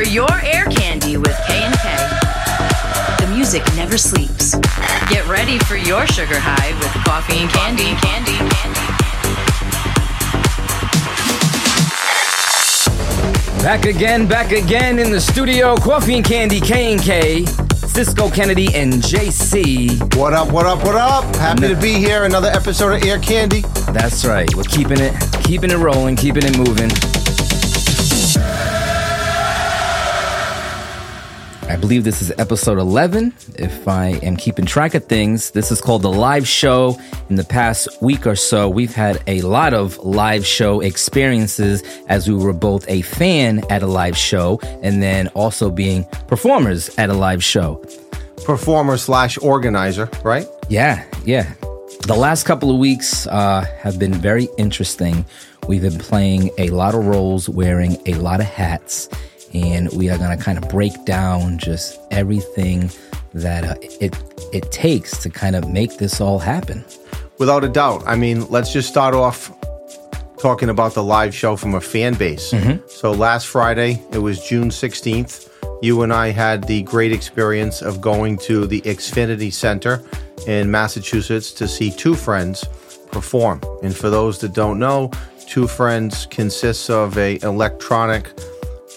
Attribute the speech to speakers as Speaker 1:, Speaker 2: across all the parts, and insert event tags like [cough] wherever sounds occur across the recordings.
Speaker 1: for your air candy with K&K. The music never sleeps. Get ready for your sugar high with coffee and candy, candy, candy.
Speaker 2: Back again, back again in the studio. Coffee and Candy, K and K, Cisco Kennedy and JC.
Speaker 3: What up, what up, what up? Happy to be here. Another episode of Air Candy.
Speaker 2: That's right. We're keeping it, keeping it rolling, keeping it moving. Believe this is episode 11. If I am keeping track of things, this is called the live show. In the past week or so, we've had a lot of live show experiences as we were both a fan at a live show and then also being performers at a live show.
Speaker 3: Performer slash organizer, right?
Speaker 2: Yeah, yeah. The last couple of weeks uh, have been very interesting. We've been playing a lot of roles, wearing a lot of hats, and we are going to kind of break down just everything that uh, it it takes to kind of make this all happen.
Speaker 3: Without a doubt. I mean, let's just start off talking about the live show from a fan base. So last Friday, it was June 16th. You and I had the great experience of going to the Xfinity Center in Massachusetts to see Two Friends perform. And for those that don't know, Two Friends consists of a electronic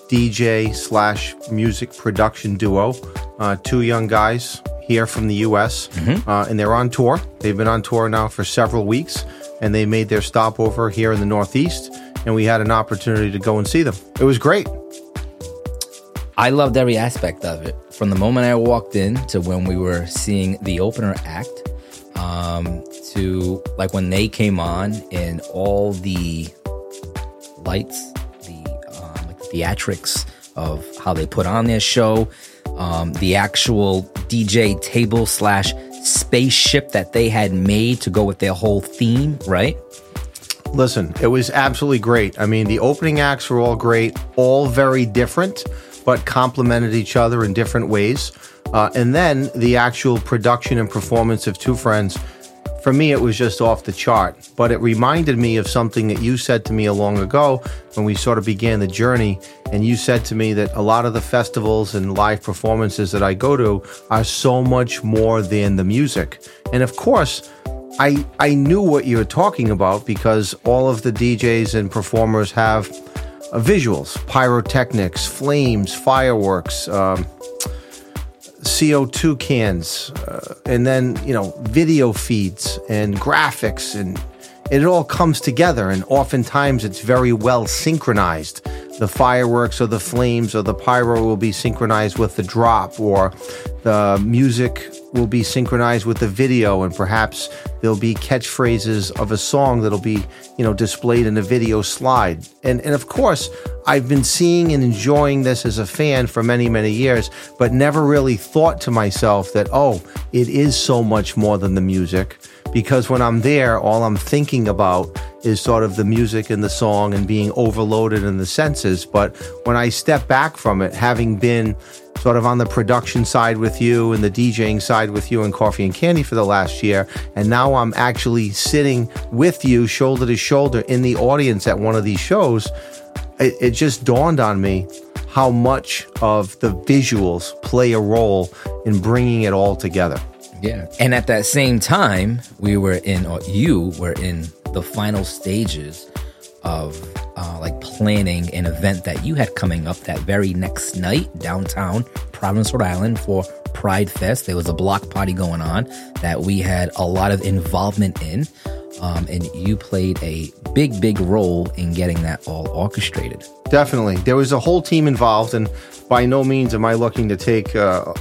Speaker 3: DJ slash music production duo. Uh, two young guys here from the U.S. Uh, and they're on tour. They've been on tour now for several weeks, and they made their stopover here in the Northeast. And we had an opportunity to go and see them. It was great.
Speaker 2: I loved every aspect of it from the moment I walked in to when we were seeing the opener act um, to like when they came on and all the lights, theatrics of how they put on their show, um, the actual DJ table slash spaceship that they had made to go with their whole theme, right?
Speaker 3: Listen, it was absolutely great. I mean, the opening acts were all great, all very different, but complemented each other in different ways. Uh, and then the actual production and performance of Two Friends, for me, it was just off the chart. But it reminded me of something that you said to me a long ago when we sort of began the journey. And you said to me that a lot of the festivals and live performances that I go to are so much more than the music. And of course, I I knew what you were talking about because all of the DJs and performers have uh, visuals, pyrotechnics, flames, fireworks, um, CO2 cans, uh, and then you know video feeds and graphics, and it all comes together. And oftentimes, it's very well synchronized. The fireworks or the flames or the pyro will be synchronized with the drop, or the music will be synchronized with the video, and perhaps there'll be catchphrases of a song that'll be, you know, displayed in a video slide. And and of course, I've been seeing and enjoying this as a fan for many many years, but never really thought to myself that oh, it is so much more than the music. Because when I'm there, all I'm thinking about is sort of the music and the song and being overloaded in the senses. But when I step back from it, having been sort of on the production side with you and the DJing side with you and Coffee and Candy for the last year, and now I'm actually sitting with you shoulder to shoulder in the audience at one of these shows, it, it just dawned on me how much of the visuals play a role in bringing it all together.
Speaker 2: Yeah. And at that same time, we were in, or you were in the final stages of uh, like planning an event that you had coming up that very next night downtown Providence, Rhode Island for Pride Fest. There was a block party going on that we had a lot of involvement in. Um, and you played a big, big role in getting that all orchestrated.
Speaker 3: Definitely. There was a whole team involved, and by no means am I looking to take uh,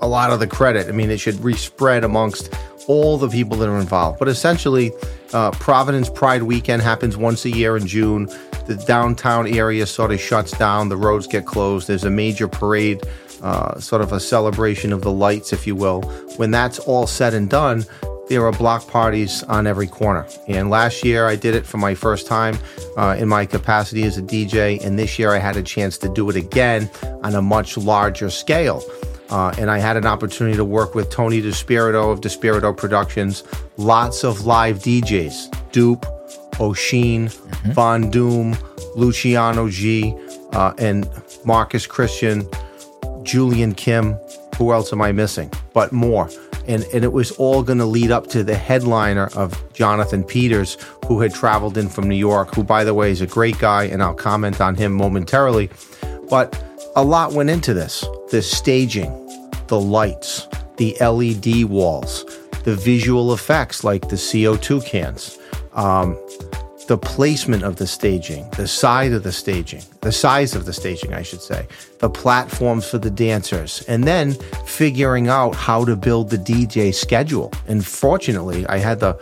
Speaker 3: a lot of the credit. I mean, it should be spread amongst all the people that are involved. But essentially, uh, Providence Pride Weekend happens once a year in June. The downtown area sort of shuts down, the roads get closed. There's a major parade, uh, sort of a celebration of the lights, if you will. When that's all said and done, there are block parties on every corner. And last year I did it for my first time uh, in my capacity as a DJ. And this year I had a chance to do it again on a much larger scale. Uh, and I had an opportunity to work with Tony DeSpirito of DeSpirito Productions. Lots of live DJs Dupe, O'Sheen, Von Doom, Luciano G, uh, and Marcus Christian, Julian Kim. Who else am I missing? But more. And, and it was all going to lead up to the headliner of Jonathan Peters, who had traveled in from New York, who, by the way, is a great guy, and I'll comment on him momentarily. But a lot went into this the staging, the lights, the LED walls, the visual effects like the CO2 cans, um, the placement of the staging, the side of the staging, the size of the staging, I should say, the platforms for the dancers, and then figuring out how to build the DJ schedule. And fortunately, I had the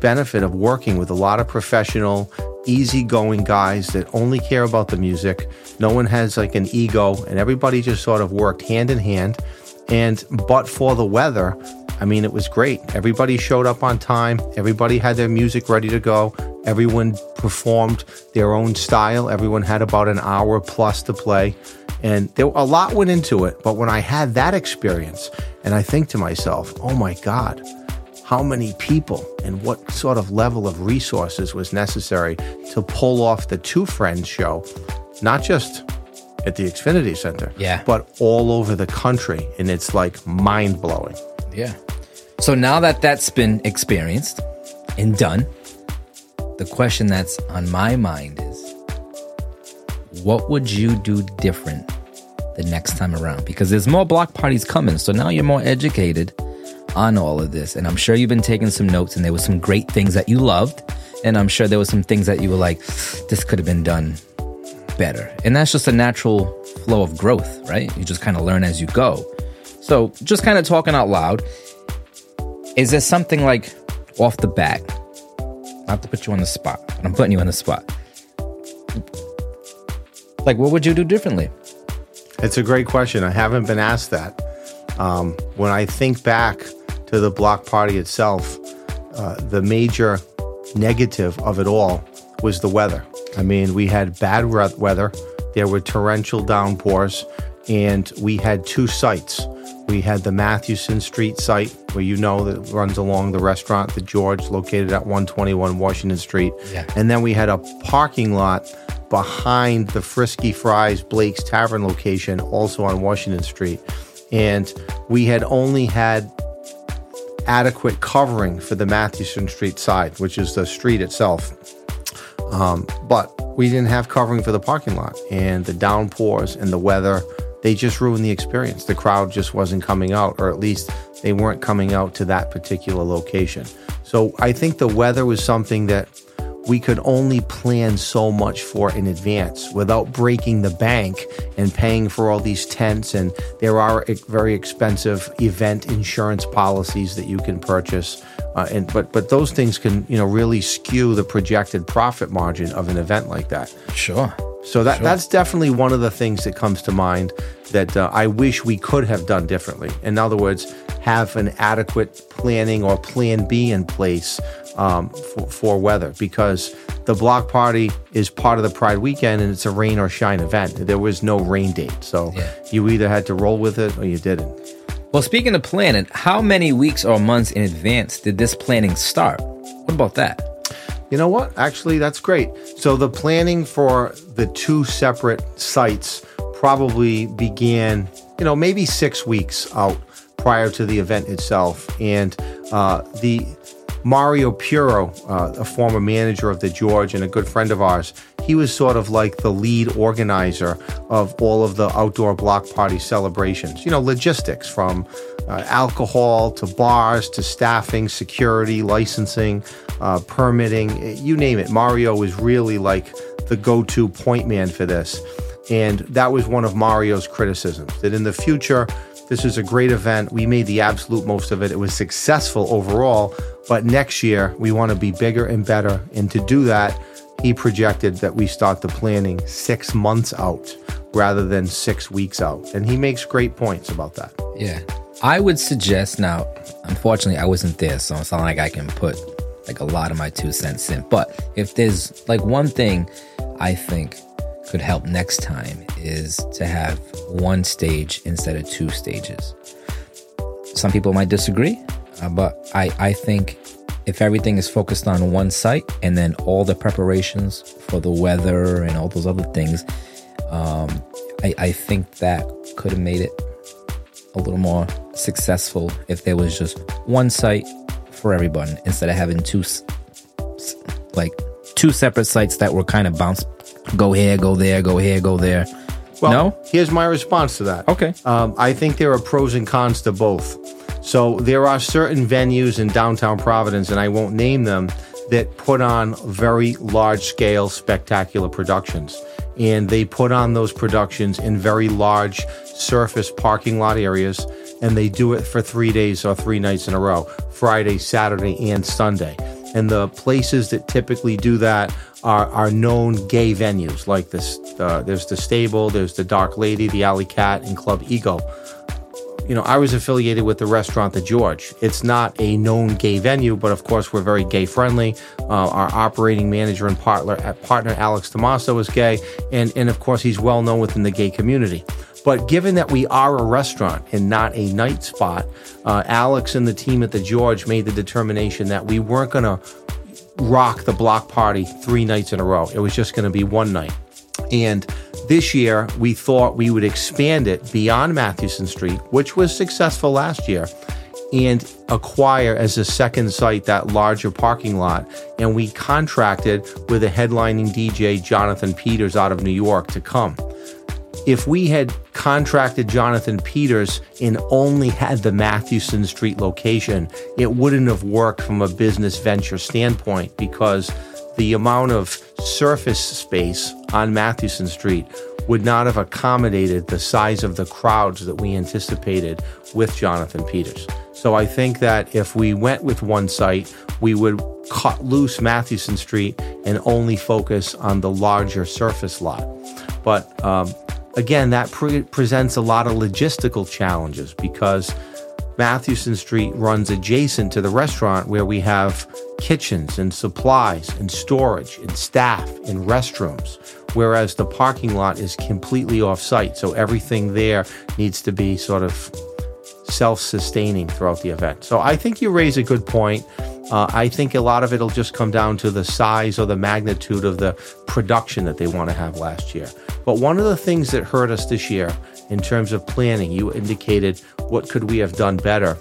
Speaker 3: benefit of working with a lot of professional, easygoing guys that only care about the music. No one has like an ego, and everybody just sort of worked hand in hand. And but for the weather, I mean, it was great. Everybody showed up on time. Everybody had their music ready to go. Everyone performed their own style. Everyone had about an hour plus to play. And there, a lot went into it. But when I had that experience, and I think to myself, oh my God, how many people and what sort of level of resources was necessary to pull off the Two Friends show, not just at the Xfinity Center,
Speaker 2: Yeah.
Speaker 3: but all over the country. And it's like mind blowing.
Speaker 2: Yeah. So now that that's been experienced and done, the question that's on my mind is what would you do different the next time around? Because there's more block parties coming. So now you're more educated on all of this. And I'm sure you've been taking some notes and there were some great things that you loved. And I'm sure there were some things that you were like, this could have been done better. And that's just a natural flow of growth, right? You just kind of learn as you go. So, just kind of talking out loud, is there something like off the bat? Not to put you on the spot, but I'm putting you on the spot. Like, what would you do differently?
Speaker 3: It's a great question. I haven't been asked that. Um, when I think back to the block party itself, uh, the major negative of it all was the weather. I mean, we had bad weather, there were torrential downpours, and we had two sites. We had the Mathewson Street site, where you know that runs along the restaurant, the George, located at 121 Washington Street.
Speaker 2: Yeah.
Speaker 3: And then we had a parking lot behind the Frisky Fries Blake's Tavern location, also on Washington Street. And we had only had adequate covering for the Mathewson Street side, which is the street itself. Um, but we didn't have covering for the parking lot, and the downpours and the weather, they just ruined the experience. The crowd just wasn't coming out, or at least they weren't coming out to that particular location. So I think the weather was something that we could only plan so much for in advance without breaking the bank and paying for all these tents. And there are very expensive event insurance policies that you can purchase. Uh, and but but those things can you know really skew the projected profit margin of an event like that.
Speaker 2: Sure.
Speaker 3: So that that's definitely one of the things that comes to mind that uh, I wish we could have done differently. In other words, have an adequate planning or plan B in place um, for, for weather because the block party is part of the Pride weekend and it's a rain or shine event. There was no rain date, so
Speaker 2: Yeah.
Speaker 3: you either had to roll with it or you didn't.
Speaker 2: Well, speaking of planning, how many weeks or months in advance did this planning start? What about that?
Speaker 3: You know what? Actually, that's great. So the planning for the two separate sites probably began, you know, maybe six weeks out prior to the event itself. And uh, the Mario Puro, uh, a former manager of the George and a good friend of ours, he was sort of like the lead organizer of all of the outdoor block party celebrations. You know, logistics from uh, alcohol to bars to staffing, security, licensing, uh, permitting, you name it. Mario was really like the go to point man for this. And that was one of Mario's criticisms that in the future, this is a great event. We made the absolute most of it. It was successful overall. But next year, we want to be bigger and better. And to do that, he projected that we start the planning six months out rather than six weeks out. And he makes great points about that.
Speaker 2: Yeah. I would suggest now, unfortunately, I wasn't there, so it's not like I can put like a lot of my two cents in. But if there's like one thing I think could help next time is to have one stage instead of two stages. Some people might disagree, uh, but I, I think if everything is focused on one site and then all the preparations for the weather and all those other things Um, I, I think that could have made it a little more successful if there was just one site for everyone instead of having two, like two separate sites that were kind of bounced. Go here, go there, go here, go there.
Speaker 3: Well,
Speaker 2: no,
Speaker 3: here's my response to that.
Speaker 2: Okay.
Speaker 3: Um, I think there are pros and cons to both. So there are certain venues in downtown Providence, and I won't name them, that put on very large scale, spectacular productions. And they put on those productions in very large surface parking lot areas, and they do it for three days or three nights in a row Friday, Saturday, and Sunday. And the places that typically do that are, are known gay venues like this. Uh, there's the Stable, there's the Dark Lady, the Alley Cat, and Club Eagle. You know, I was affiliated with the restaurant The George. It's not a known gay venue, but of course we're very gay friendly. Uh, our operating manager and partner, uh, partner Alex Tomaso is gay, and and of course he's well known within the gay community. But given that we are a restaurant and not a night spot, uh, Alex and the team at the George made the determination that we weren't going to rock the block party three nights in a row. It was just going to be one night. And this year, we thought we would expand it beyond Mathewson Street, which was successful last year, and acquire as a second site that larger parking lot. And we contracted with a headlining DJ, Jonathan Peters, out of New York, to come if we had contracted Jonathan Peters and only had the Mathewson Street location, it wouldn't have worked from a business venture standpoint because the amount of surface space on Mathewson Street would not have accommodated the size of the crowds that we anticipated with Jonathan Peters. So I think that if we went with one site, we would cut loose Mathewson Street and only focus on the larger surface lot. But um, again, that pre- presents a lot of logistical challenges because Mathewson Street runs adjacent to the restaurant where we have kitchens and supplies and storage and staff and restrooms, whereas the parking lot is completely off site. So everything there needs to be sort of self sustaining throughout the event. So I think you raise a good point. Uh, I think a lot of it'll just come down to the size or the magnitude of the production that they want to have last year. But one of the things that hurt us this year in terms of planning, you indicated what could we have done better.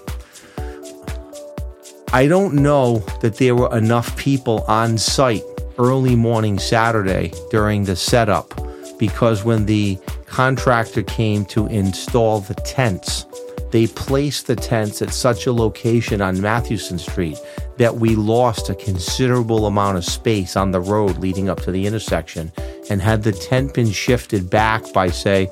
Speaker 3: I don't know that there were enough people on site early morning Saturday during the setup because when the contractor came to install the tents, they placed the tents at such a location on Mathewson Street that we lost a considerable amount of space on the road leading up to the intersection. And had the tent been shifted back by, say,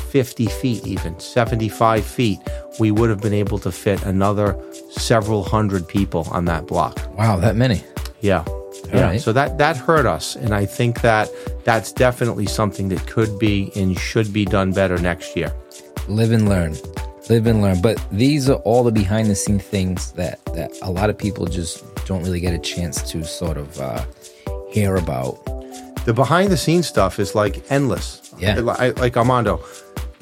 Speaker 3: 50 feet, even 75 feet, we would have been able to fit another several hundred people on that block.
Speaker 2: wow, that many.
Speaker 3: Yeah. Yeah.
Speaker 2: right.
Speaker 3: So that that hurt us and I think that that's definitely something that could be and should be done better next year.
Speaker 2: live and learn live and learn but these are all the behind the scene things that that a lot of people just don't really get a chance to sort of uh hear about
Speaker 3: The behind the scenes stuff is like endless.
Speaker 2: Yeah.
Speaker 3: Like, like Armando,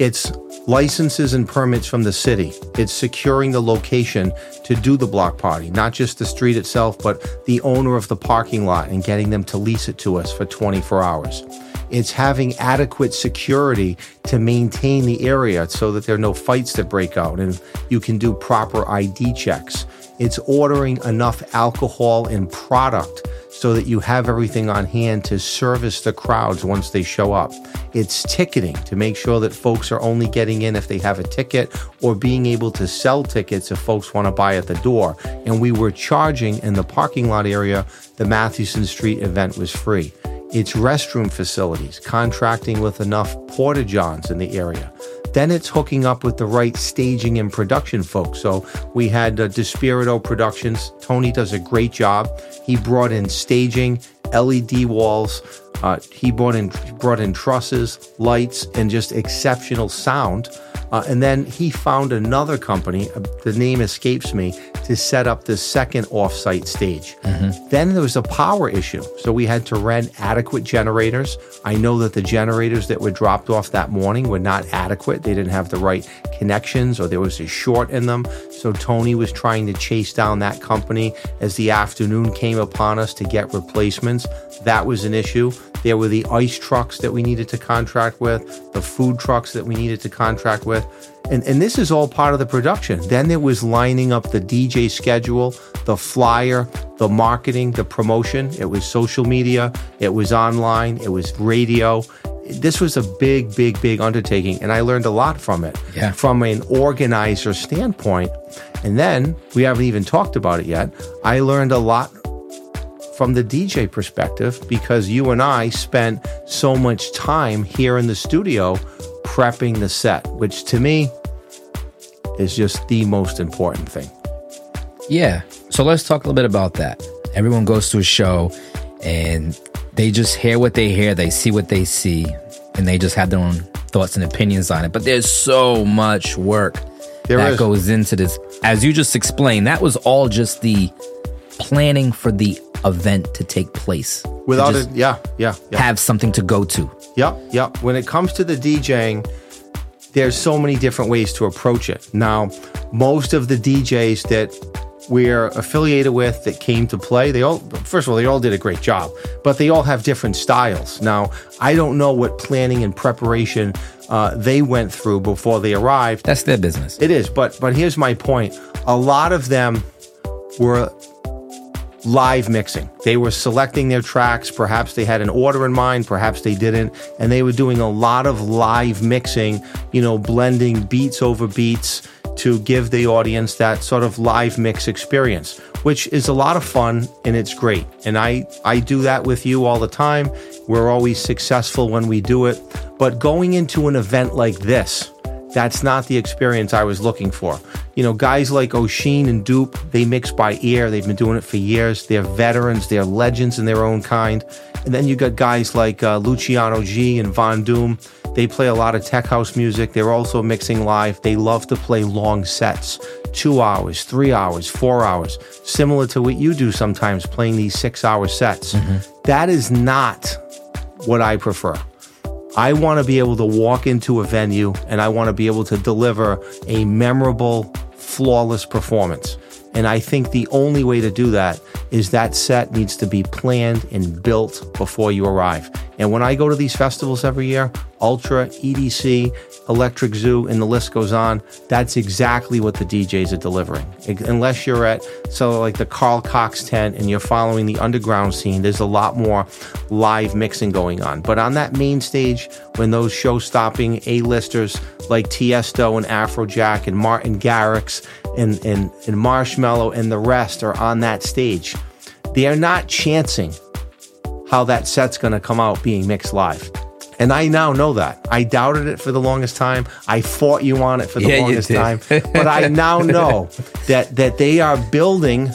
Speaker 3: it's licenses and permits from the city. It's securing the location to do the block party, not just the street itself, but the owner of the parking lot and getting them to lease it to us for 24 hours. It's having adequate security to maintain the area so that there are no fights that break out and you can do proper ID checks. It's ordering enough alcohol and product so that you have everything on hand to service the crowds once they show up. It's ticketing to make sure that folks are only getting in if they have a ticket or being able to sell tickets if folks want to buy at the door. And we were charging in the parking lot area, the Mathewson Street event was free. It's restroom facilities, contracting with enough porta johns in the area. Then it's hooking up with the right staging and production folks. So we had uh, DeSpirito Productions. Tony does a great job. He brought in staging, LED walls. Uh, he brought in brought in trusses, lights, and just exceptional sound. Uh, and then he found another company, uh, the name escapes me, to set up the second offsite stage. Then there was a power issue. So we had to rent adequate generators. I know that the generators that were dropped off that morning were not adequate. They didn't have the right connections or there was a short in them. So Tony was trying to chase down that company as the afternoon came upon us to get replacements. That was an issue. There were the ice trucks that we needed to contract with, the food trucks that we needed to contract with. And, and this is all part of the production. Then there was lining up the DJ schedule, the flyer, the marketing, the promotion. It was social media, it was online, it was radio. This was a big, big, big undertaking, and I learned a lot from it.
Speaker 2: Yeah.
Speaker 3: From an organizer standpoint. And then we haven't even talked about it yet. I learned a lot from the DJ perspective because you and I spent so much time here in the studio prepping the set, which to me is just the most important thing.
Speaker 2: Yeah. So let's talk a little bit about that. Everyone goes to a show and they just hear what they hear, they see what they see, and they just have their own thoughts and opinions on it. But there's so much work
Speaker 3: There
Speaker 2: that
Speaker 3: is.
Speaker 2: goes into this. As you just explained, that was all just the planning for the event to take place.
Speaker 3: Without it, yeah, yeah, yeah.
Speaker 2: have something to go to.
Speaker 3: Yep, yep. When it comes to the DJing, there's so many different ways to approach it. Now, most of the DJs that we're affiliated with that came to play, they all, first of all, they all did a great job, but they all have different styles. Now, I don't know what planning and preparation uh, they went through before they arrived.
Speaker 2: That's their business.
Speaker 3: It is, but but here's my point. A lot of them were live mixing. They were selecting their tracks. Perhaps they had an order in mind, perhaps they didn't, and they were doing a lot of live mixing, you know, blending beats over beats to give the audience that sort of live mix experience, which is a lot of fun and it's great. And I I do that with you all the time. We're always successful when we do it. But going into an event like this, that's not the experience I was looking for. You know, guys like O'Sheen and Dupe, they mix by ear. They've been doing it for years. They're veterans. They're legends in their own kind. And then you got guys like uh, Luciano G and Von Doom. They play a lot of tech house music. They're also mixing live. They love to play long sets, two hours, three hours, four hours, similar to what you do sometimes, playing these six hour sets. That is not what I prefer. I want to be able to walk into a venue and I want to be able to deliver a memorable, flawless performance. And I think the only way to do that is that set needs to be planned and built before you arrive. And when I go to these festivals every year, Ultra, EDC, Electric Zoo, and the list goes on, that's exactly what the DJs are delivering. Unless you're at, so like the Carl Cox tent and you're following the underground scene, there's a lot more live mixing going on. But on that main stage, when those show stopping A-listers like Tiesto and Afrojack and Martin Garrix and, and, and Marshmello and the rest are on that stage, they are not chancing how that set's going to come out being mixed live. And I now know that. I doubted it for the longest time. I fought you on it for the
Speaker 2: Yeah,
Speaker 3: longest time. [laughs] But I now know that that they are building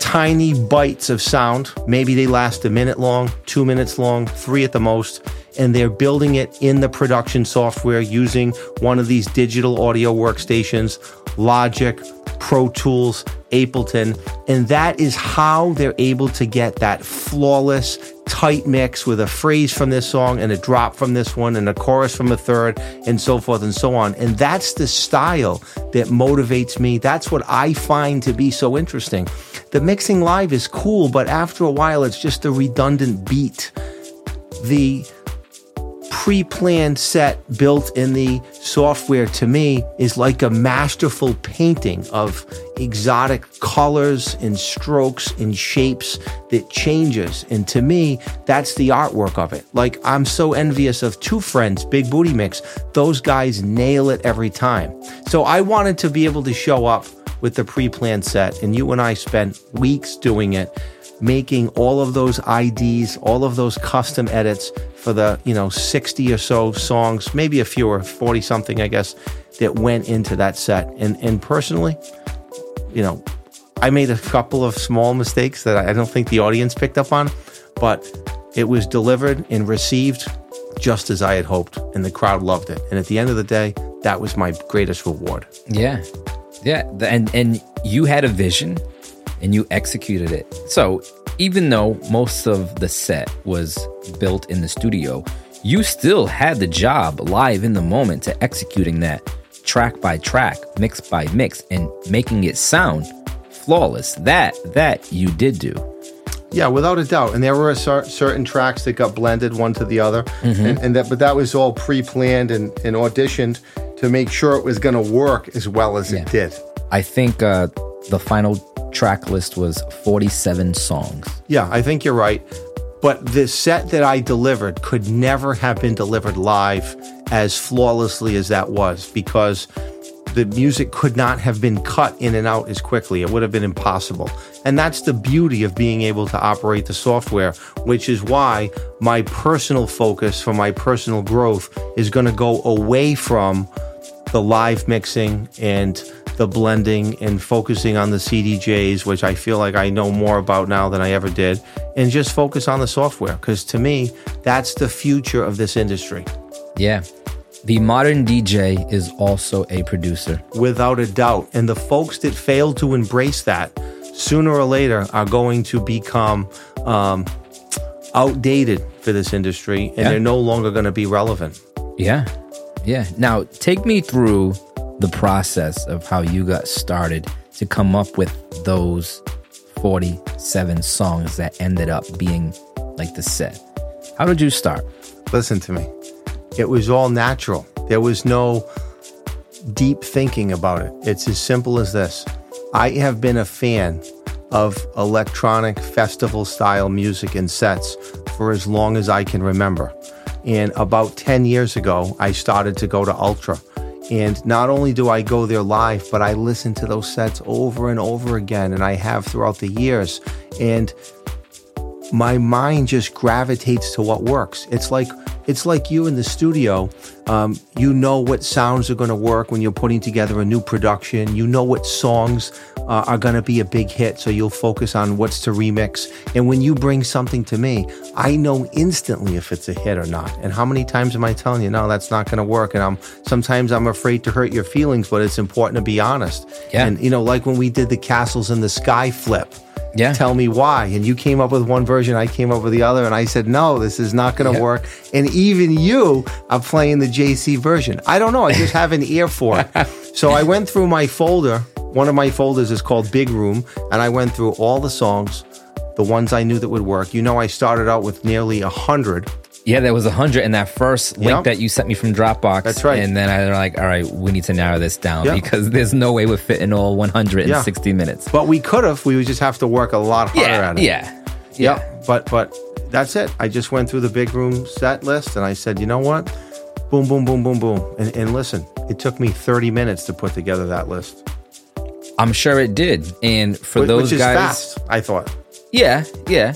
Speaker 3: tiny bites of sound. Maybe they last a minute long, two minutes long, three at the most. And they're building it in the production software using one of these digital audio workstations, Logic, Pro Tools, Ableton. And that is how they're able to get that flawless, tight mix with a phrase from this song and a drop from this one and a chorus from a third and so forth and so on. And that's the style that motivates me. That's what I find to be so interesting. The mixing live is cool, but after a while, it's just a redundant beat. The pre-planned set built in the software to me is like a masterful painting of exotic colors and strokes and shapes that changes. And to me that's the artwork of it. Like i'm so envious of two friends Big Bootie Mix. Those guys nail it every time. So i wanted to be able to show up with the pre-planned set and you and i spent weeks doing it making all of those IDs, all of those custom edits for the, you know, 60 or so songs, maybe a few or 40 something, I guess, that went into that set. And and personally, you know, I made a couple of small mistakes that I don't think the audience picked up on, but it was delivered and received just as I had hoped, and the crowd loved it. And at the end of the day, that was my greatest reward.
Speaker 2: Yeah. Yeah. And and you had a vision and you executed it. So even though most of the set was built in the studio, you still had the job live in the moment to executing that track by track, mix by mix, and making it sound flawless. That that you did do.
Speaker 3: Yeah, without a doubt. And there were cer- certain tracks that got blended one to the other,
Speaker 2: Mm-hmm.
Speaker 3: and, and that but that was all pre-planned and, and auditioned to make sure it was going to work as well as
Speaker 2: Yeah.
Speaker 3: it did.
Speaker 2: I think uh, the final track list was 47 songs.
Speaker 3: Yeah, I think you're right. But the set that I delivered could never have been delivered live as flawlessly as that was because the music could not have been cut in and out as quickly. It would have been impossible. And that's the beauty of being able to operate the software, which is why my personal focus for my personal growth is going to go away from the live mixing and the blending and focusing on the CDJs, which I feel like I know more about now than I ever did, and just focus on the software. Because to me, that's the future of this industry.
Speaker 2: Yeah. The modern DJ is also a producer.
Speaker 3: without a doubt. And the folks that fail to embrace that sooner or later are going to become um, outdated for this industry and
Speaker 2: Yeah.
Speaker 3: they're no longer going to be relevant.
Speaker 2: Yeah. Yeah. Now, take me through the process of how you got started to come up with those 47 songs that ended up being like the set. How did you start?
Speaker 3: Listen to me. It was all natural. There was no deep thinking about it. It's as simple as this. I have been a fan of electronic festival style music and sets for as long as I can remember. And about 10 years ago, I started to go to Ultra. And not only do I go there live, but I listen to those sets over and over again, and I have throughout the years. And my mind just gravitates to what works. It's like it's like you in the studio. Um, you know what sounds are going to work when you're putting together a new production. You know what songs uh, are going to be a big hit, so you'll focus on what's to remix. And when you bring something to me, I know instantly if it's a hit or not. And how many times am I telling you, no, that's not going to work? And I'm sometimes I'm afraid to hurt your feelings, but it's important to be honest.
Speaker 2: Yeah.
Speaker 3: And you know, like when we did the castles in the sky flip
Speaker 2: Yeah.
Speaker 3: tell me why. And you came up with one version, I came up with the other, and I said, no, this is not going to
Speaker 2: Yeah.
Speaker 3: work. And even you are playing the JC version. I don't know. I just have an ear for it. [laughs] So I went through my folder. One of my folders is called Big Room, and I went through all the songs, the ones I knew that would work. You know, I started out with nearly a hundred.
Speaker 2: Yeah, there was a hundred in that first link
Speaker 3: Yep.
Speaker 2: that you sent me from Dropbox.
Speaker 3: That's right.
Speaker 2: And then I was like, all right, we need to narrow this down
Speaker 3: Yeah.
Speaker 2: because there's no way we're fitting all 160 minutes.
Speaker 3: But we could have. We would just have to work a lot harder
Speaker 2: Yeah,
Speaker 3: at it.
Speaker 2: yeah, yeah.
Speaker 3: Yep. But but that's it. I just went through the big room set list and I said, you know what? Boom, boom, boom, boom, boom. And, and listen, it took me 30 minutes to put together that list.
Speaker 2: I'm sure it did. And for
Speaker 3: Which,
Speaker 2: those guys,
Speaker 3: fast, I thought.
Speaker 2: yeah, yeah.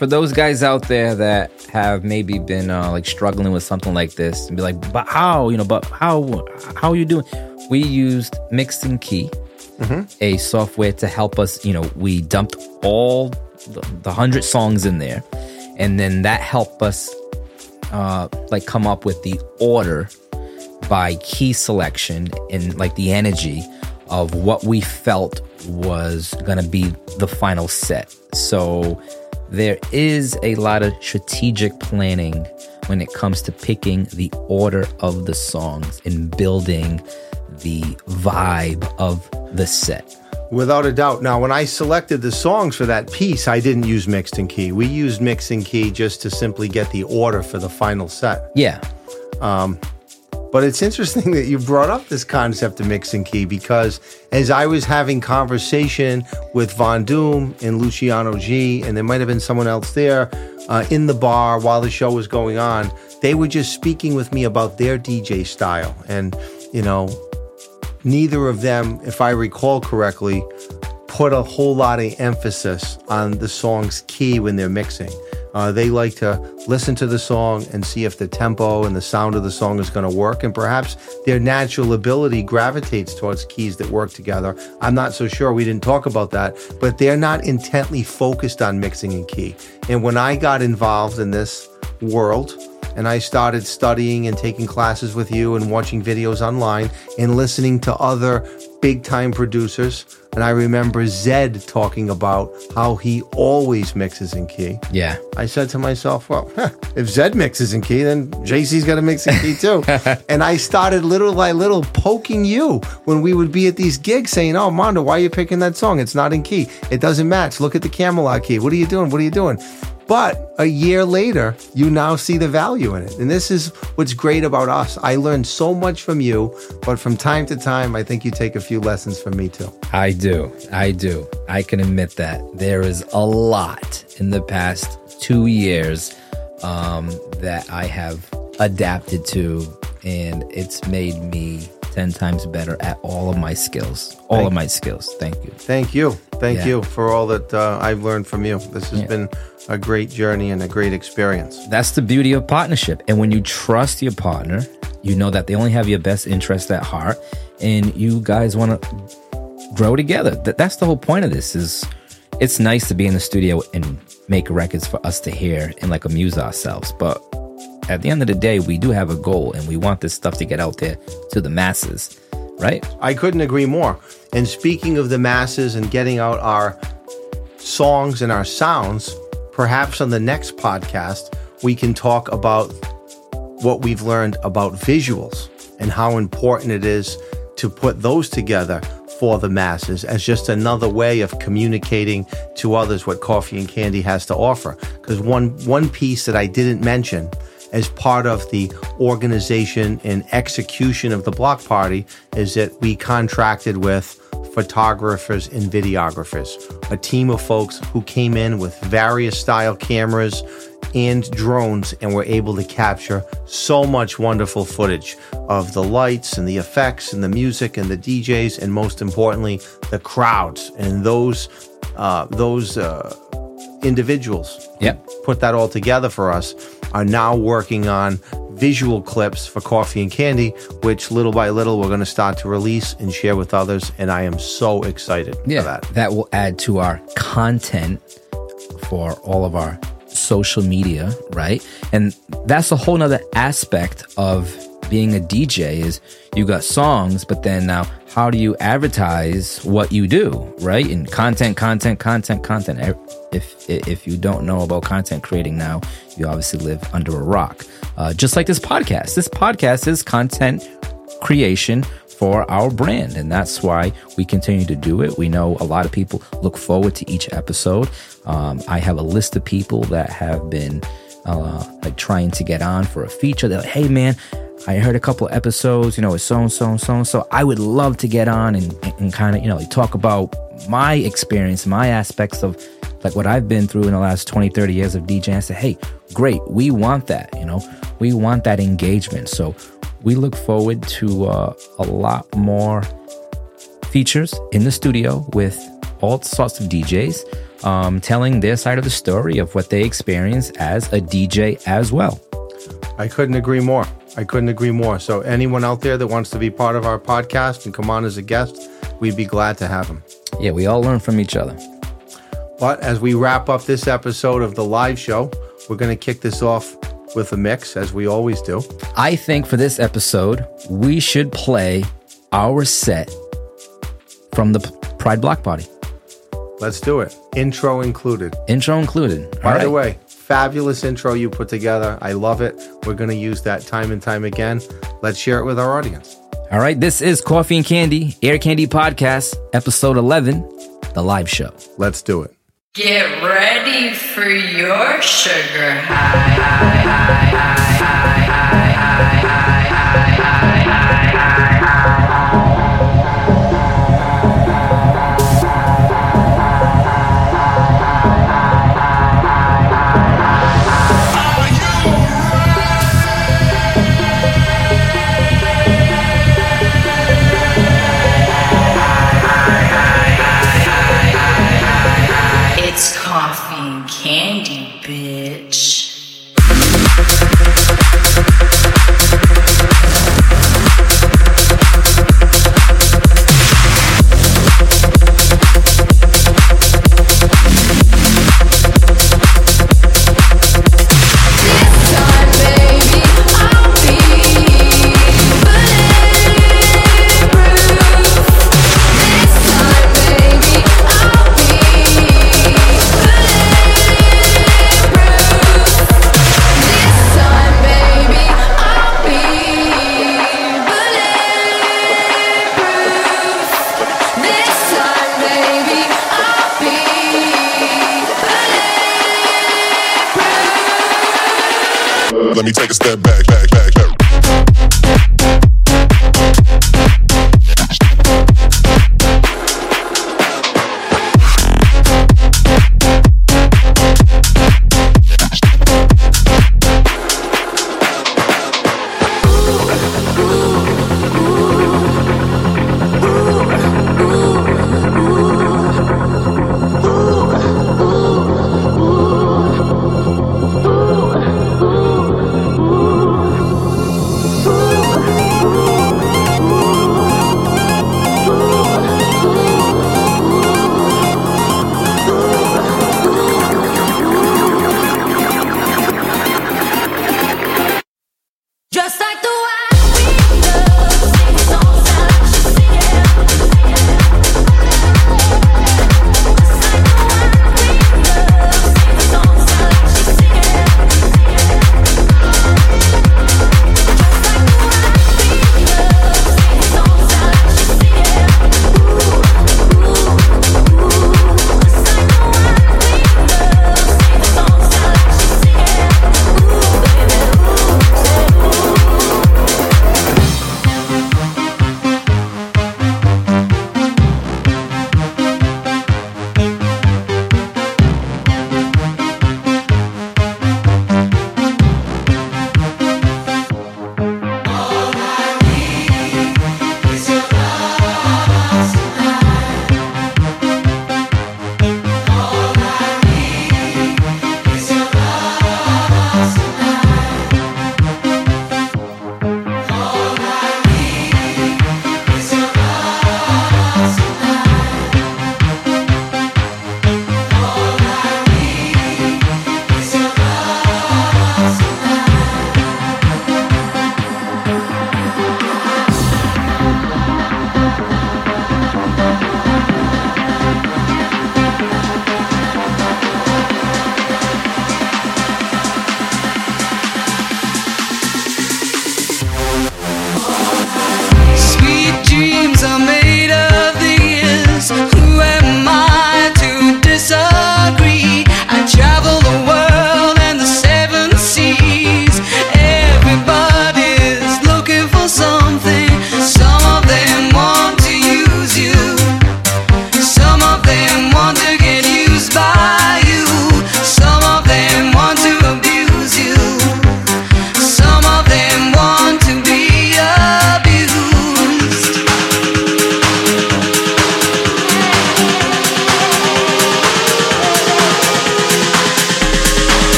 Speaker 2: For those guys out there that have maybe been uh, like struggling with something like this and be like, but how, you know, but how, how are you doing? We used Mixed In Key, a software to help us. You know, we dumped all the, the hundred songs in there, and then that helped us uh, like come up with the order by key selection and like the energy of what we felt was going to be the final set. So there is a lot of strategic planning when it comes to picking the order of the songs and building the vibe of the set.
Speaker 3: Without a doubt. Now, when I selected the songs for that piece, I didn't use Mixed In Key. We used Mixed In Key just to simply get the order for the final set.
Speaker 2: Yeah.
Speaker 3: Um, But it's interesting [laughs] that you brought up this concept of mix and key because as I was having conversation with Von Doom and Luciano G, and there might have been someone else there uh, in the bar while the show was going on, they were just speaking with me about their DJ style. And, you know, neither of them, if I recall correctly, put a whole lot of emphasis on the song's key when they're mixing. Uh, they like to listen to the song and see if the tempo and the sound of the song is going to work, and perhaps their natural ability gravitates towards keys that work together. I'm not so sure. We didn't talk about that, but they're not intently focused on mixing and key. And when I got involved in this world, and I started studying and taking classes with you and watching videos online and listening to other big time producers. And I remember Zedd talking about how he always mixes in key.
Speaker 2: Yeah.
Speaker 3: I said to myself, well, if Zedd mixes in key, then JC's got to mix in key too. [laughs] and I started little by little poking you when we would be at these gigs saying, oh, Mondo, why are you picking that song? It's not in key. It doesn't match. Look at the Camelot key. What are you doing? What are you doing? But a year later, you now see the value in it. And this is what's great about us. I learned so much from you, but from time to time, I think you take a few lessons from me too.
Speaker 2: I do. I do. I can admit that. There is a lot in the past two years um, that I have adapted to, and it's made me 10 times better at all of my skills. All
Speaker 3: Thank
Speaker 2: of my skills. Thank you.
Speaker 3: Thank you. Thank
Speaker 2: Yeah.
Speaker 3: you for all that uh, I've learned from you. This has
Speaker 2: Yeah.
Speaker 3: been a great journey and a great experience.
Speaker 2: That's the beauty of partnership. And when you trust your partner, you know that they only have your best interest at heart and you guys want to grow together. That, that's the whole point of this is it's nice to be in the studio and make records for us to hear and like amuse ourselves. But at the end of the day, we do have a goal and we want this stuff to get out there to the masses, right?
Speaker 3: I couldn't agree more. And speaking of the masses and getting out our songs and our sounds, perhaps on the next podcast, we can talk about what we've learned about visuals and how important it is to put those together for the masses as just another way of communicating to others what coffee and candy has to offer. Because one one piece that I didn't mention as part of the organization and execution of the block party is that we contracted with photographers and videographers, a team of folks who came in with various style cameras and drones and were able to capture so much wonderful footage of the lights and the effects and the music and the DJs and most importantly the crowds and those uh, those uh, individuals
Speaker 2: Yep.
Speaker 3: put that all together for us are now working on visual clips for coffee and candy which little by little we're going to start to release and share with others and i am so excited
Speaker 2: Yeah,
Speaker 3: for that
Speaker 2: that will add to our content for all of our social media, right? And that's a whole nother aspect of being a DJ is you got songs, but then now how do you advertise what you do, right? And content, content, content, content. If if you don't know about content creating now, you obviously live under a rock. Uh, just like this podcast. This podcast is content creation for our brand. And that's why we continue to do it. We know a lot of people look forward to each episode. Um, I have a list of people that have been uh, like trying to get on for a feature. They're like, hey, man, I heard a couple episodes, you know, it's so and so and so and so. I would love to get on and, and kind of, you know, like talk about my experience, my aspects of like what I've been through in the last 20, 30 years of DJing. I said, hey, great. We want that, you know, we want that engagement. So we look forward to uh, a lot more features in the studio with all sorts of DJs um, telling their side of the story of what they experience as a DJ as well.
Speaker 3: I couldn't agree more. I couldn't agree more. So, anyone out there that wants to be part of our podcast and come on as a guest, we'd be glad to have them.
Speaker 2: Yeah, we all learn from each other.
Speaker 3: But as we wrap up this episode of the live show, we're going to kick this off with a mix, as we always do.
Speaker 2: I think for this episode, we should play our set from the Pride Block Party,
Speaker 3: Let's do it. Intro included.
Speaker 2: intro included.
Speaker 3: By
Speaker 2: All
Speaker 3: the way, fabulous intro you put together. I love it. We're going to use that time and time again. Let's share it with our audience.
Speaker 2: All right, this is Coffee and Candy, Air Candy Podcast, episode 11, the live show.
Speaker 3: Let's do it.
Speaker 1: Get ready for your sugar high. It's coffee and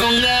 Speaker 4: long,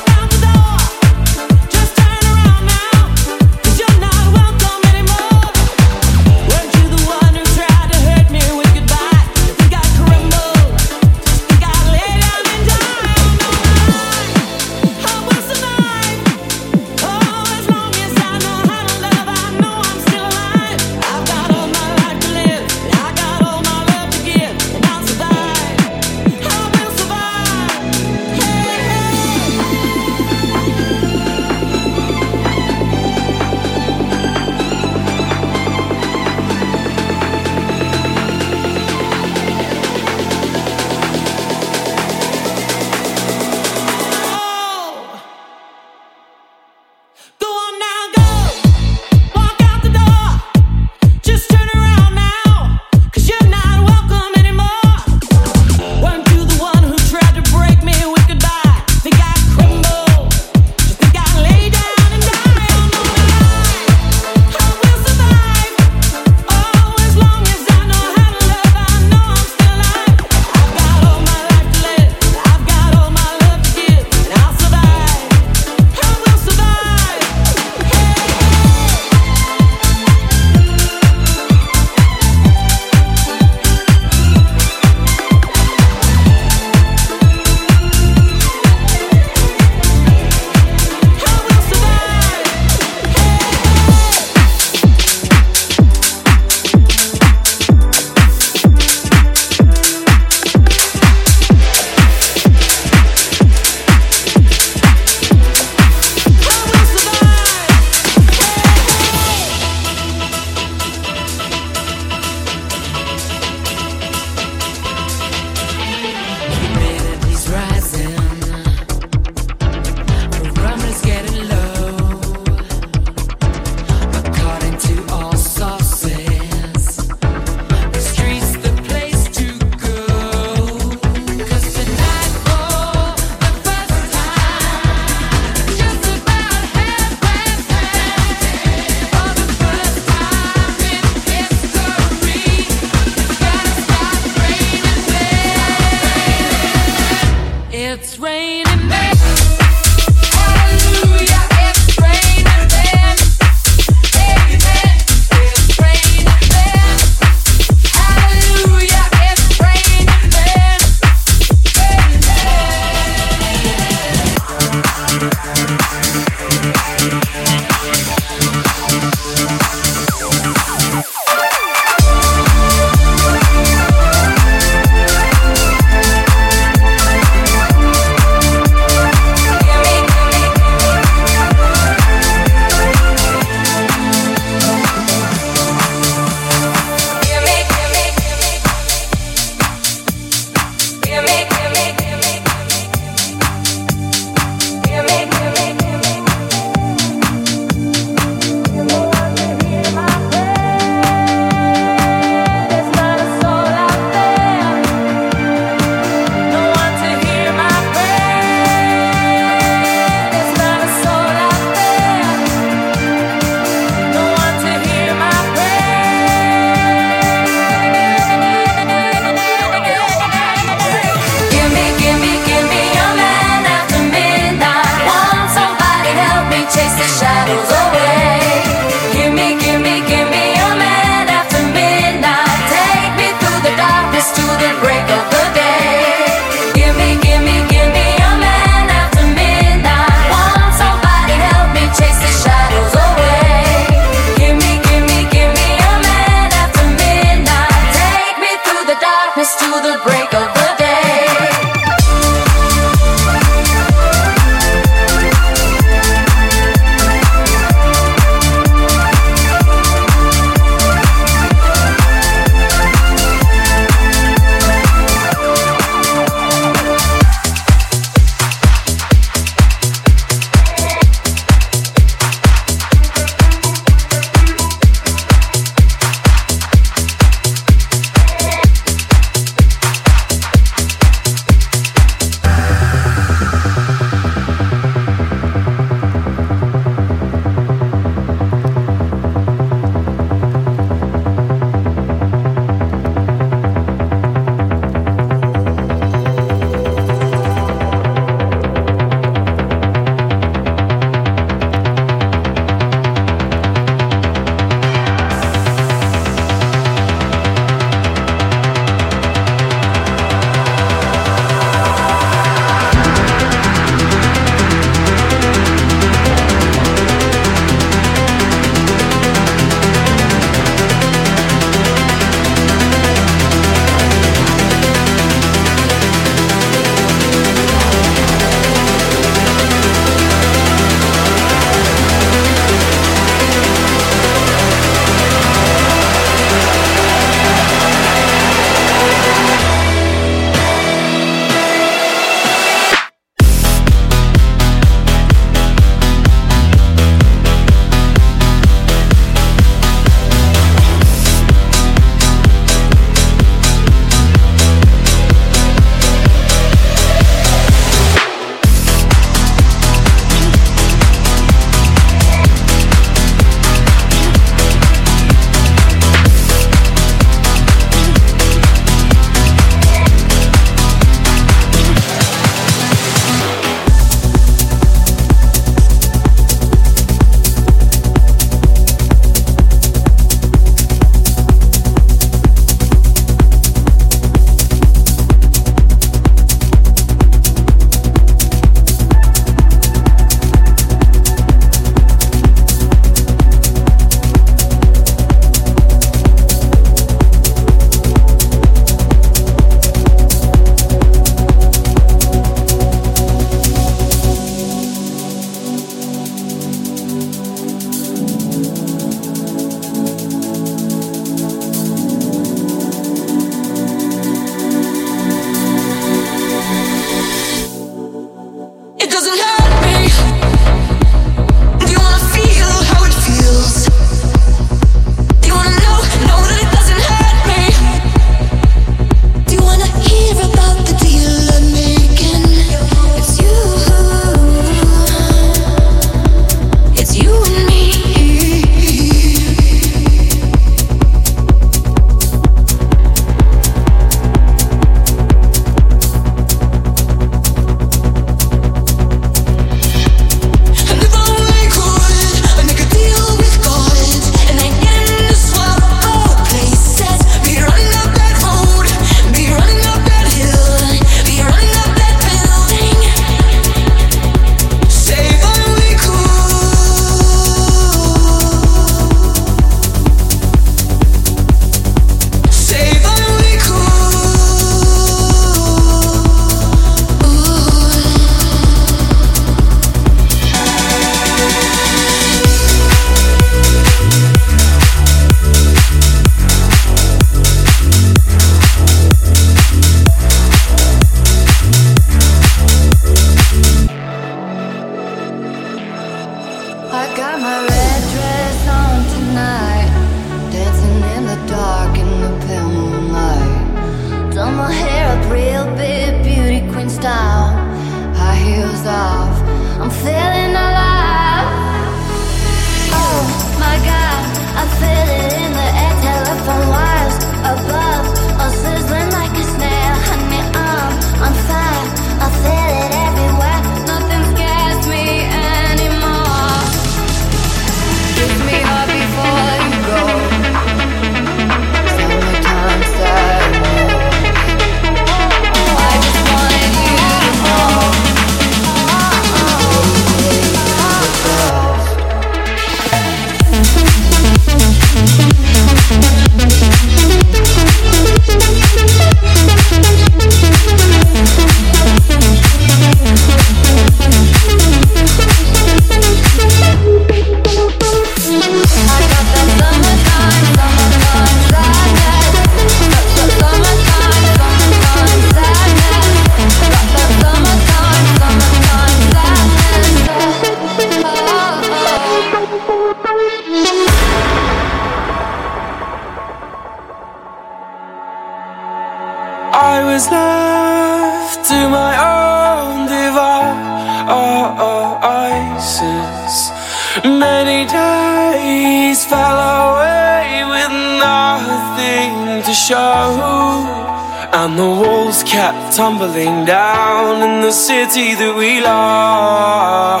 Speaker 5: tumbling down in the city that we love.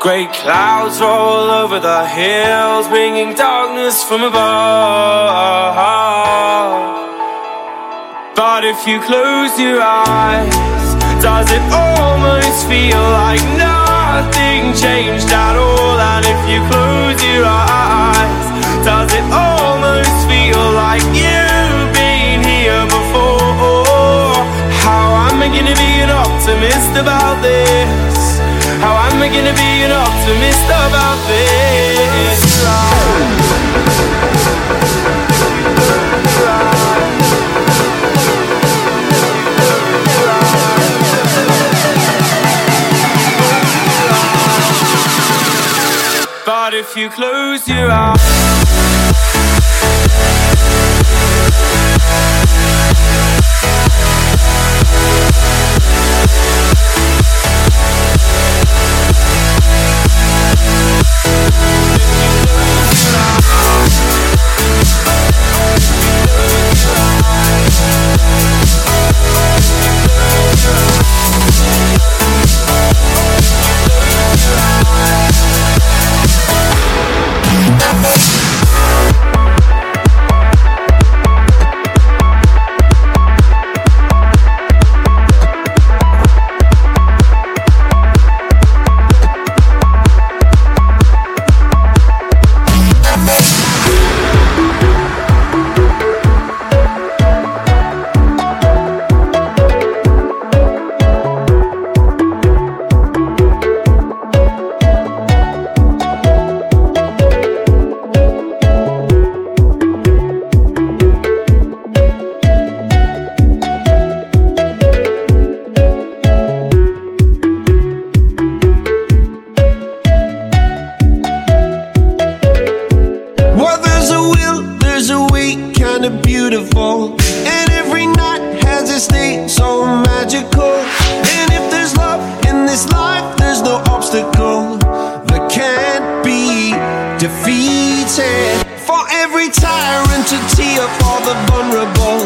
Speaker 5: Great clouds roll over the hills, bringing darkness from above. But if you close your eyes, does it almost feel like nothing changed at all? And if you close your eyes, gonna be an optimist about this? How am I gonna be an optimist about this? But if you close your eyes
Speaker 6: Well, kinda beautiful. And every night has its day so magical. And if there's love in this life, there's no obstacle that can't be defeated. For every tyrant to tear for the vulnerable.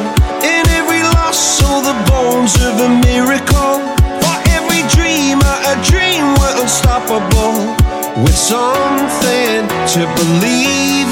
Speaker 6: In every loss, all the bones of a miracle. For every dreamer, a dream we're unstoppable. With something to believe.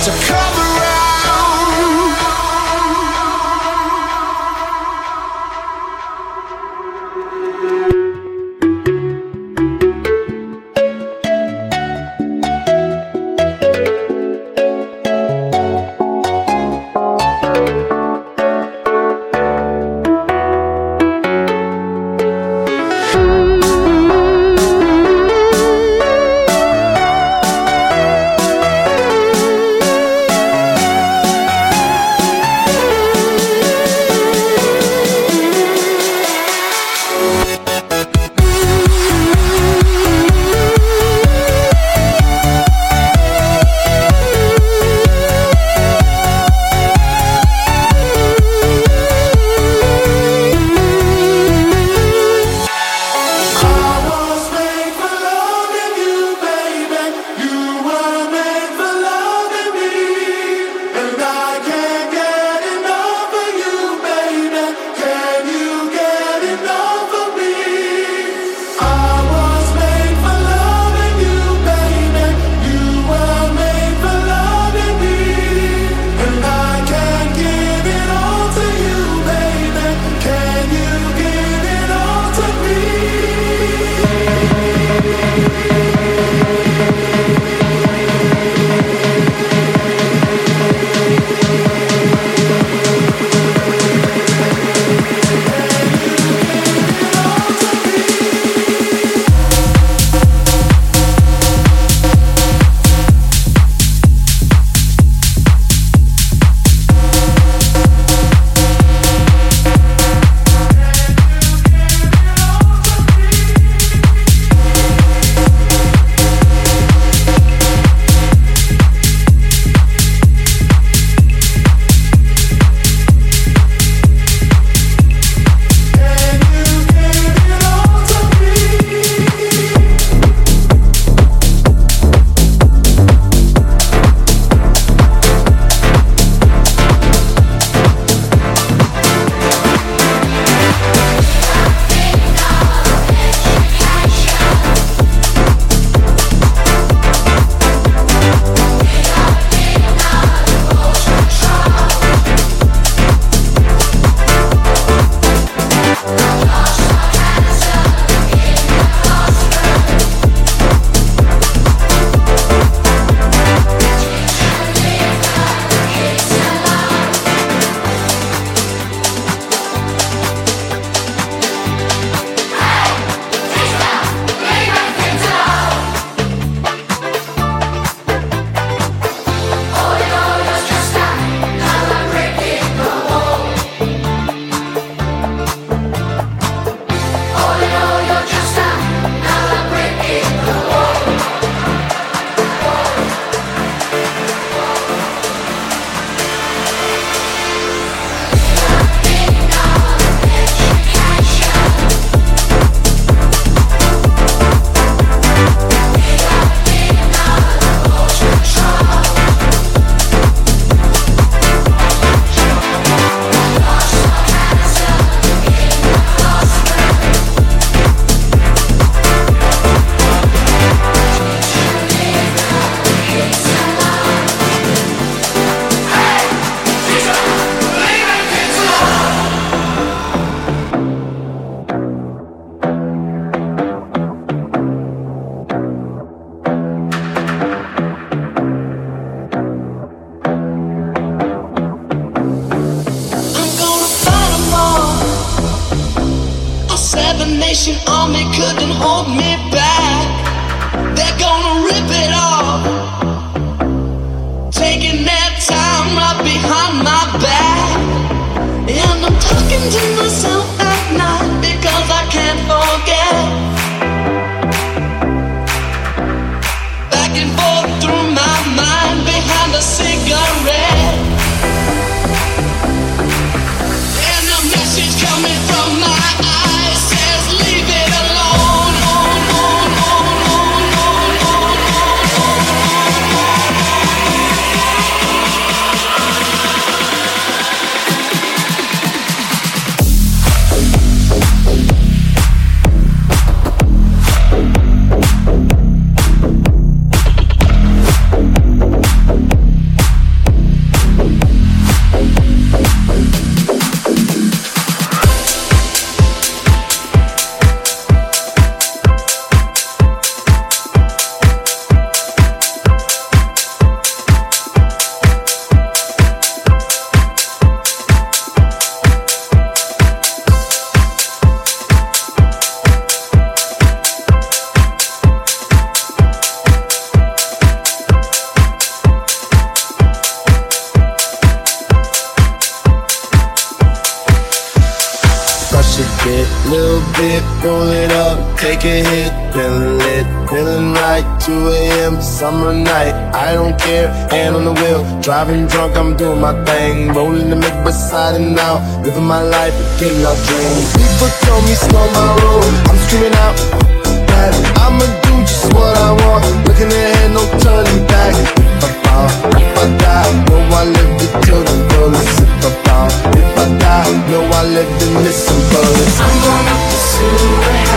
Speaker 6: to come
Speaker 7: wheel, driving drunk, I'm doing my thing, rolling the mid beside and now, living my life, getting out dreams. People tell me slow my roll, I'm screaming out that I'ma do just what I want, looking ahead, no turning back. If I fall, if I die, know I lived it till the fullest. If I fall, if I die, know I lived in missing bullets. I'm gonna pursue the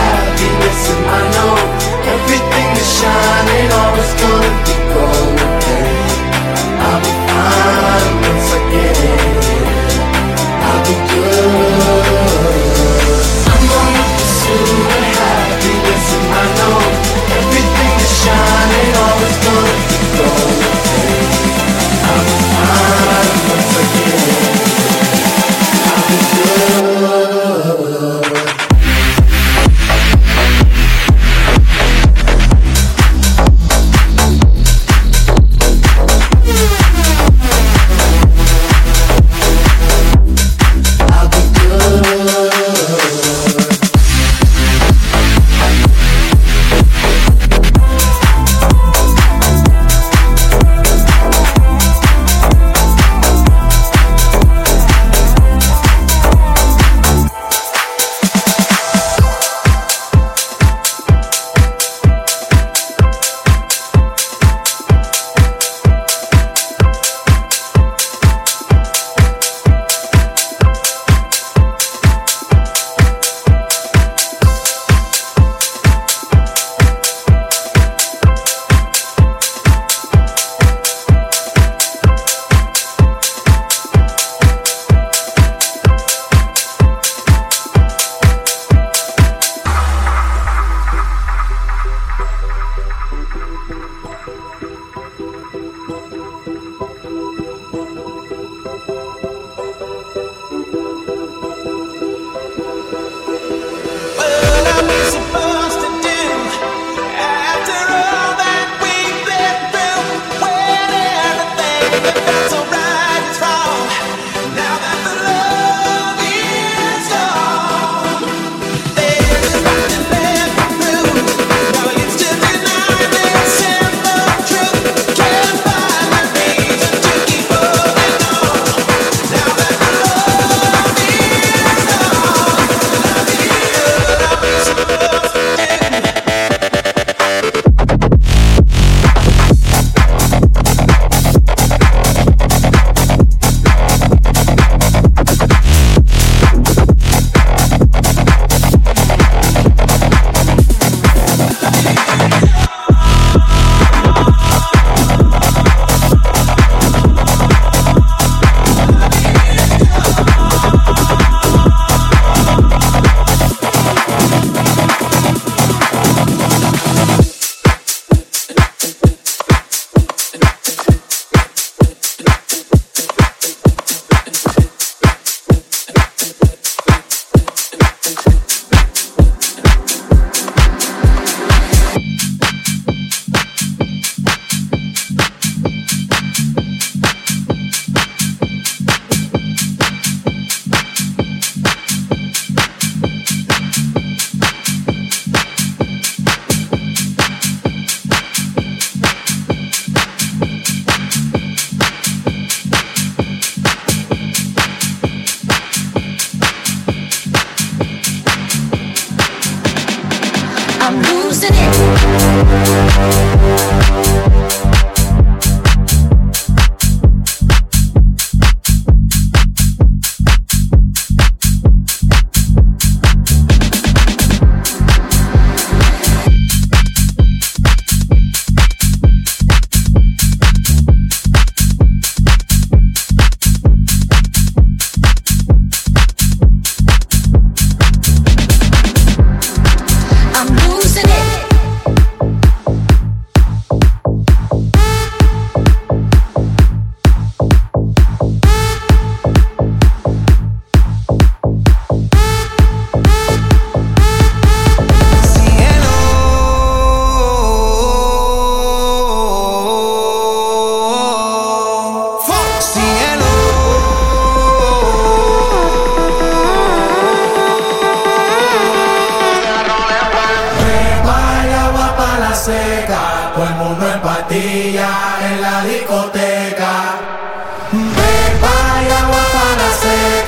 Speaker 8: say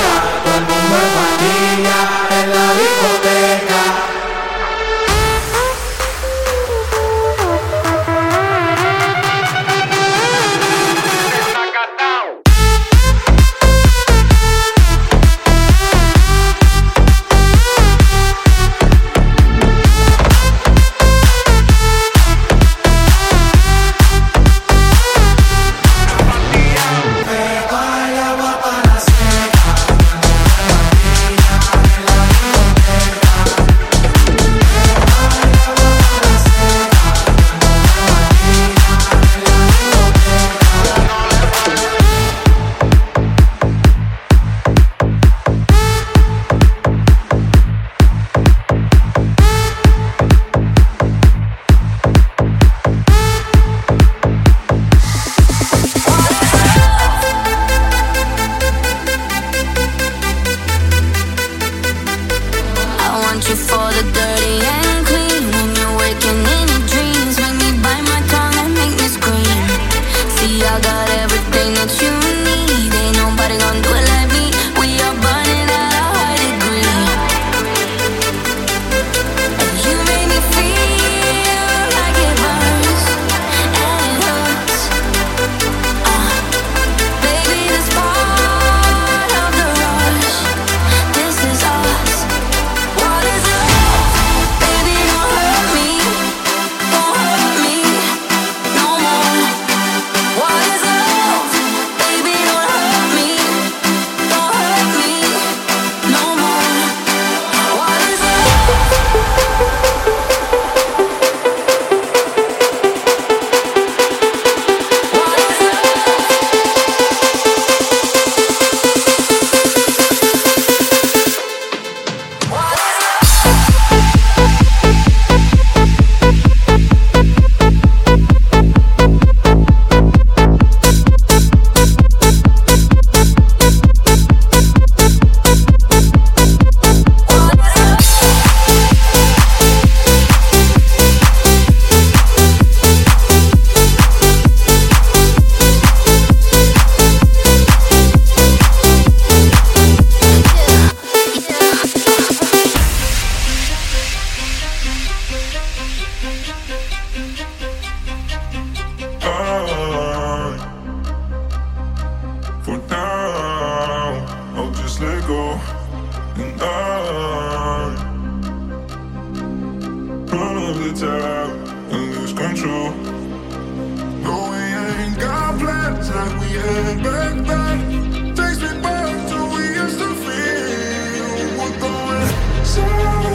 Speaker 8: like we
Speaker 9: had back then. Takes me back to we used to feel. We're going south.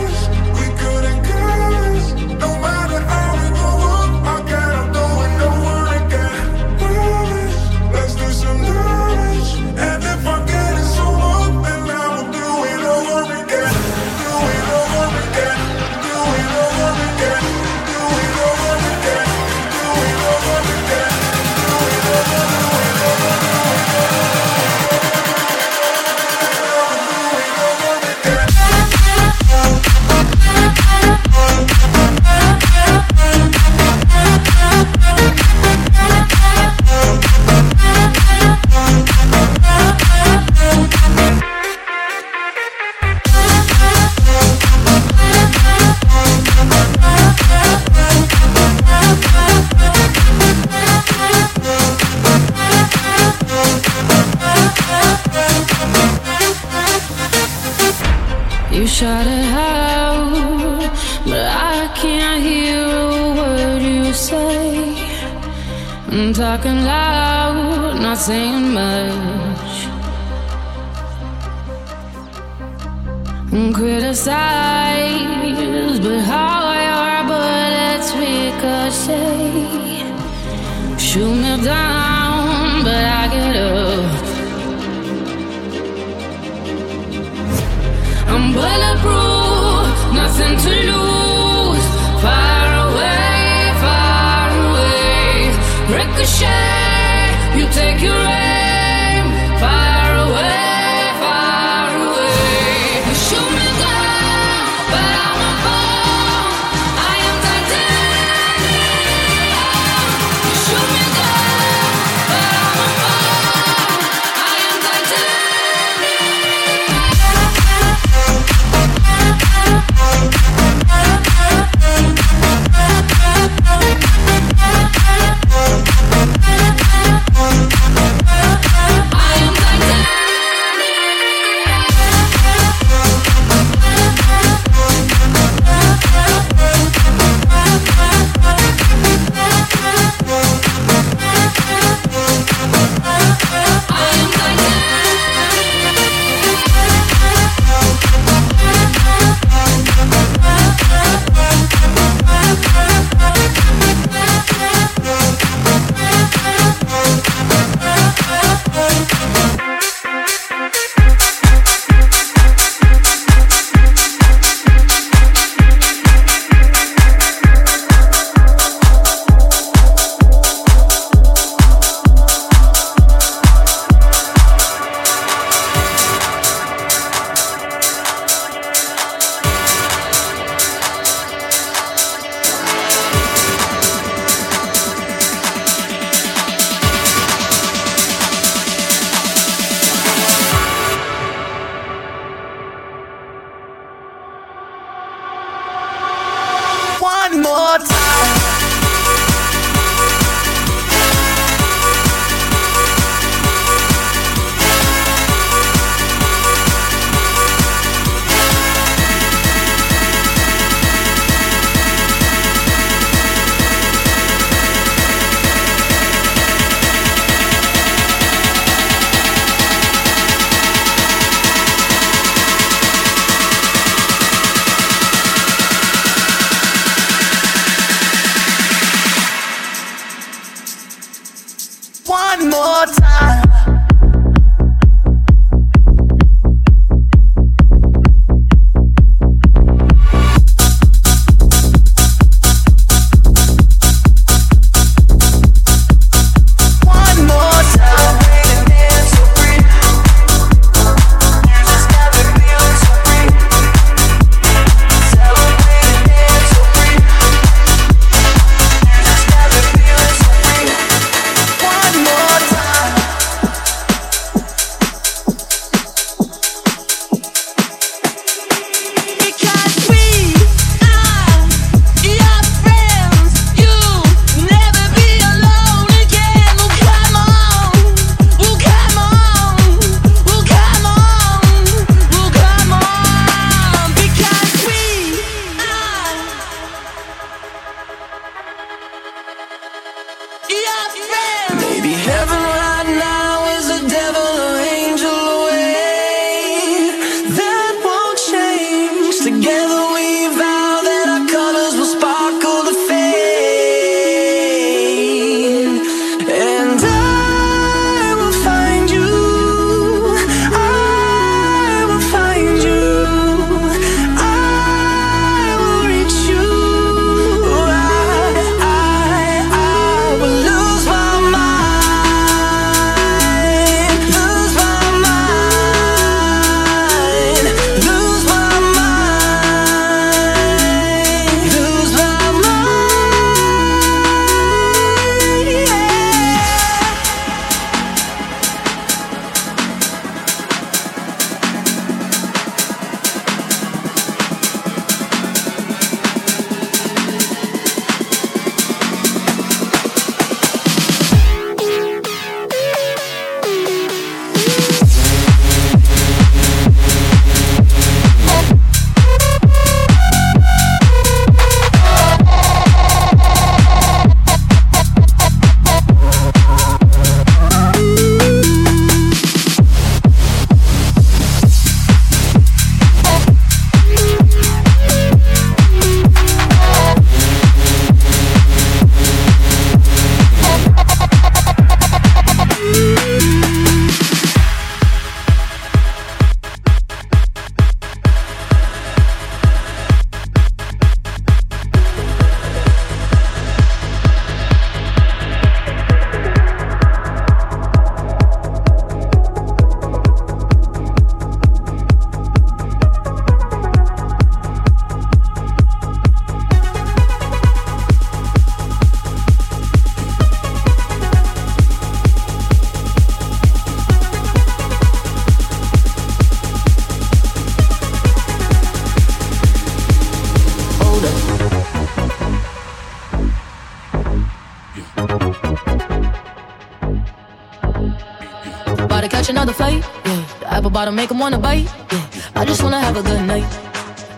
Speaker 10: make them wanna bite. Yeah. I just wanna have a good night.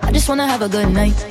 Speaker 10: I just wanna have a good night.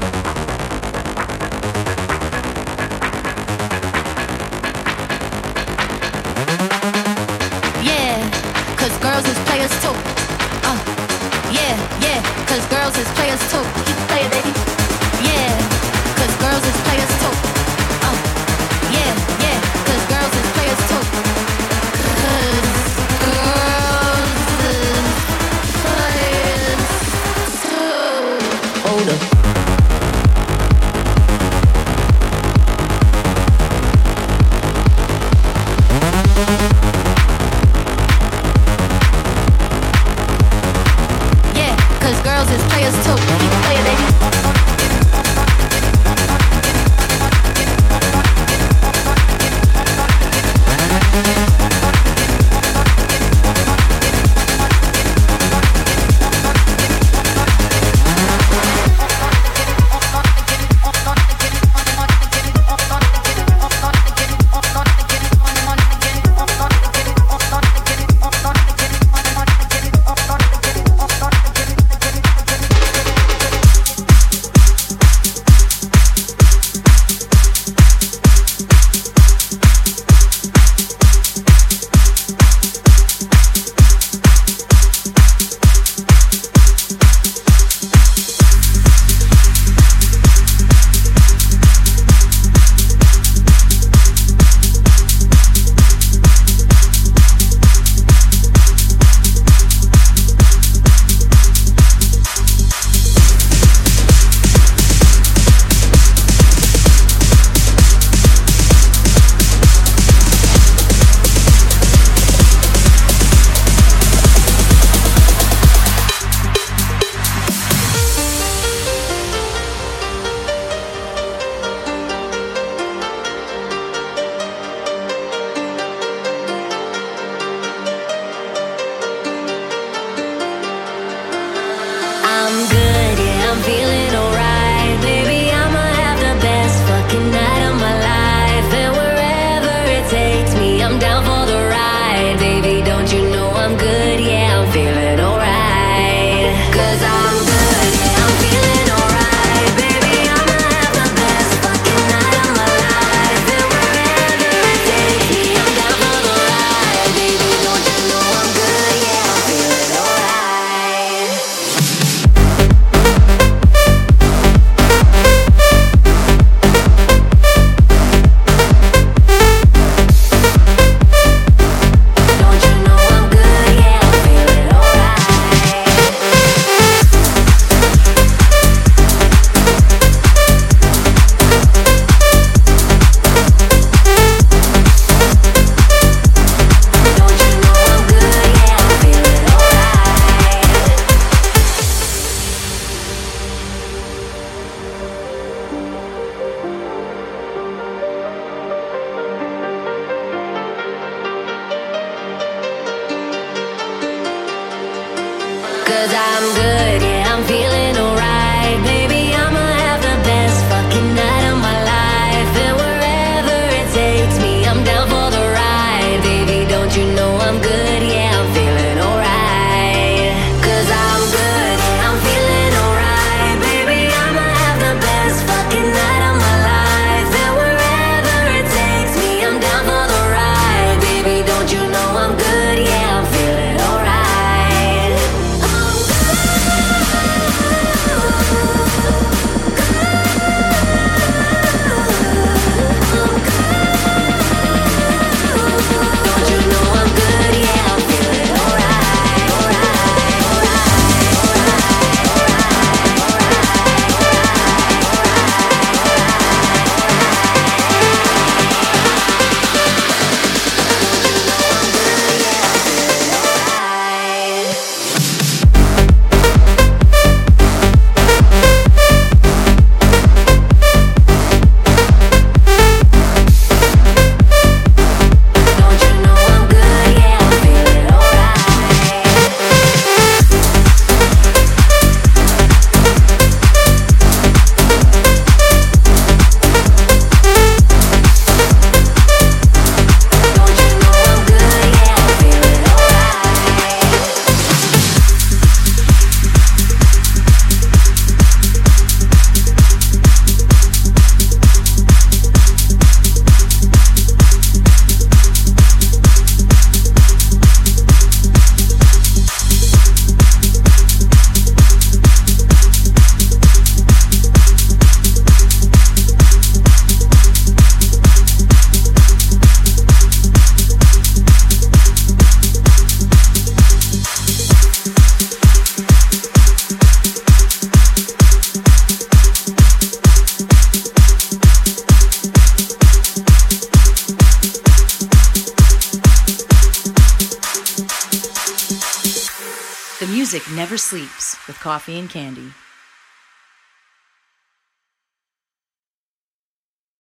Speaker 1: And candy.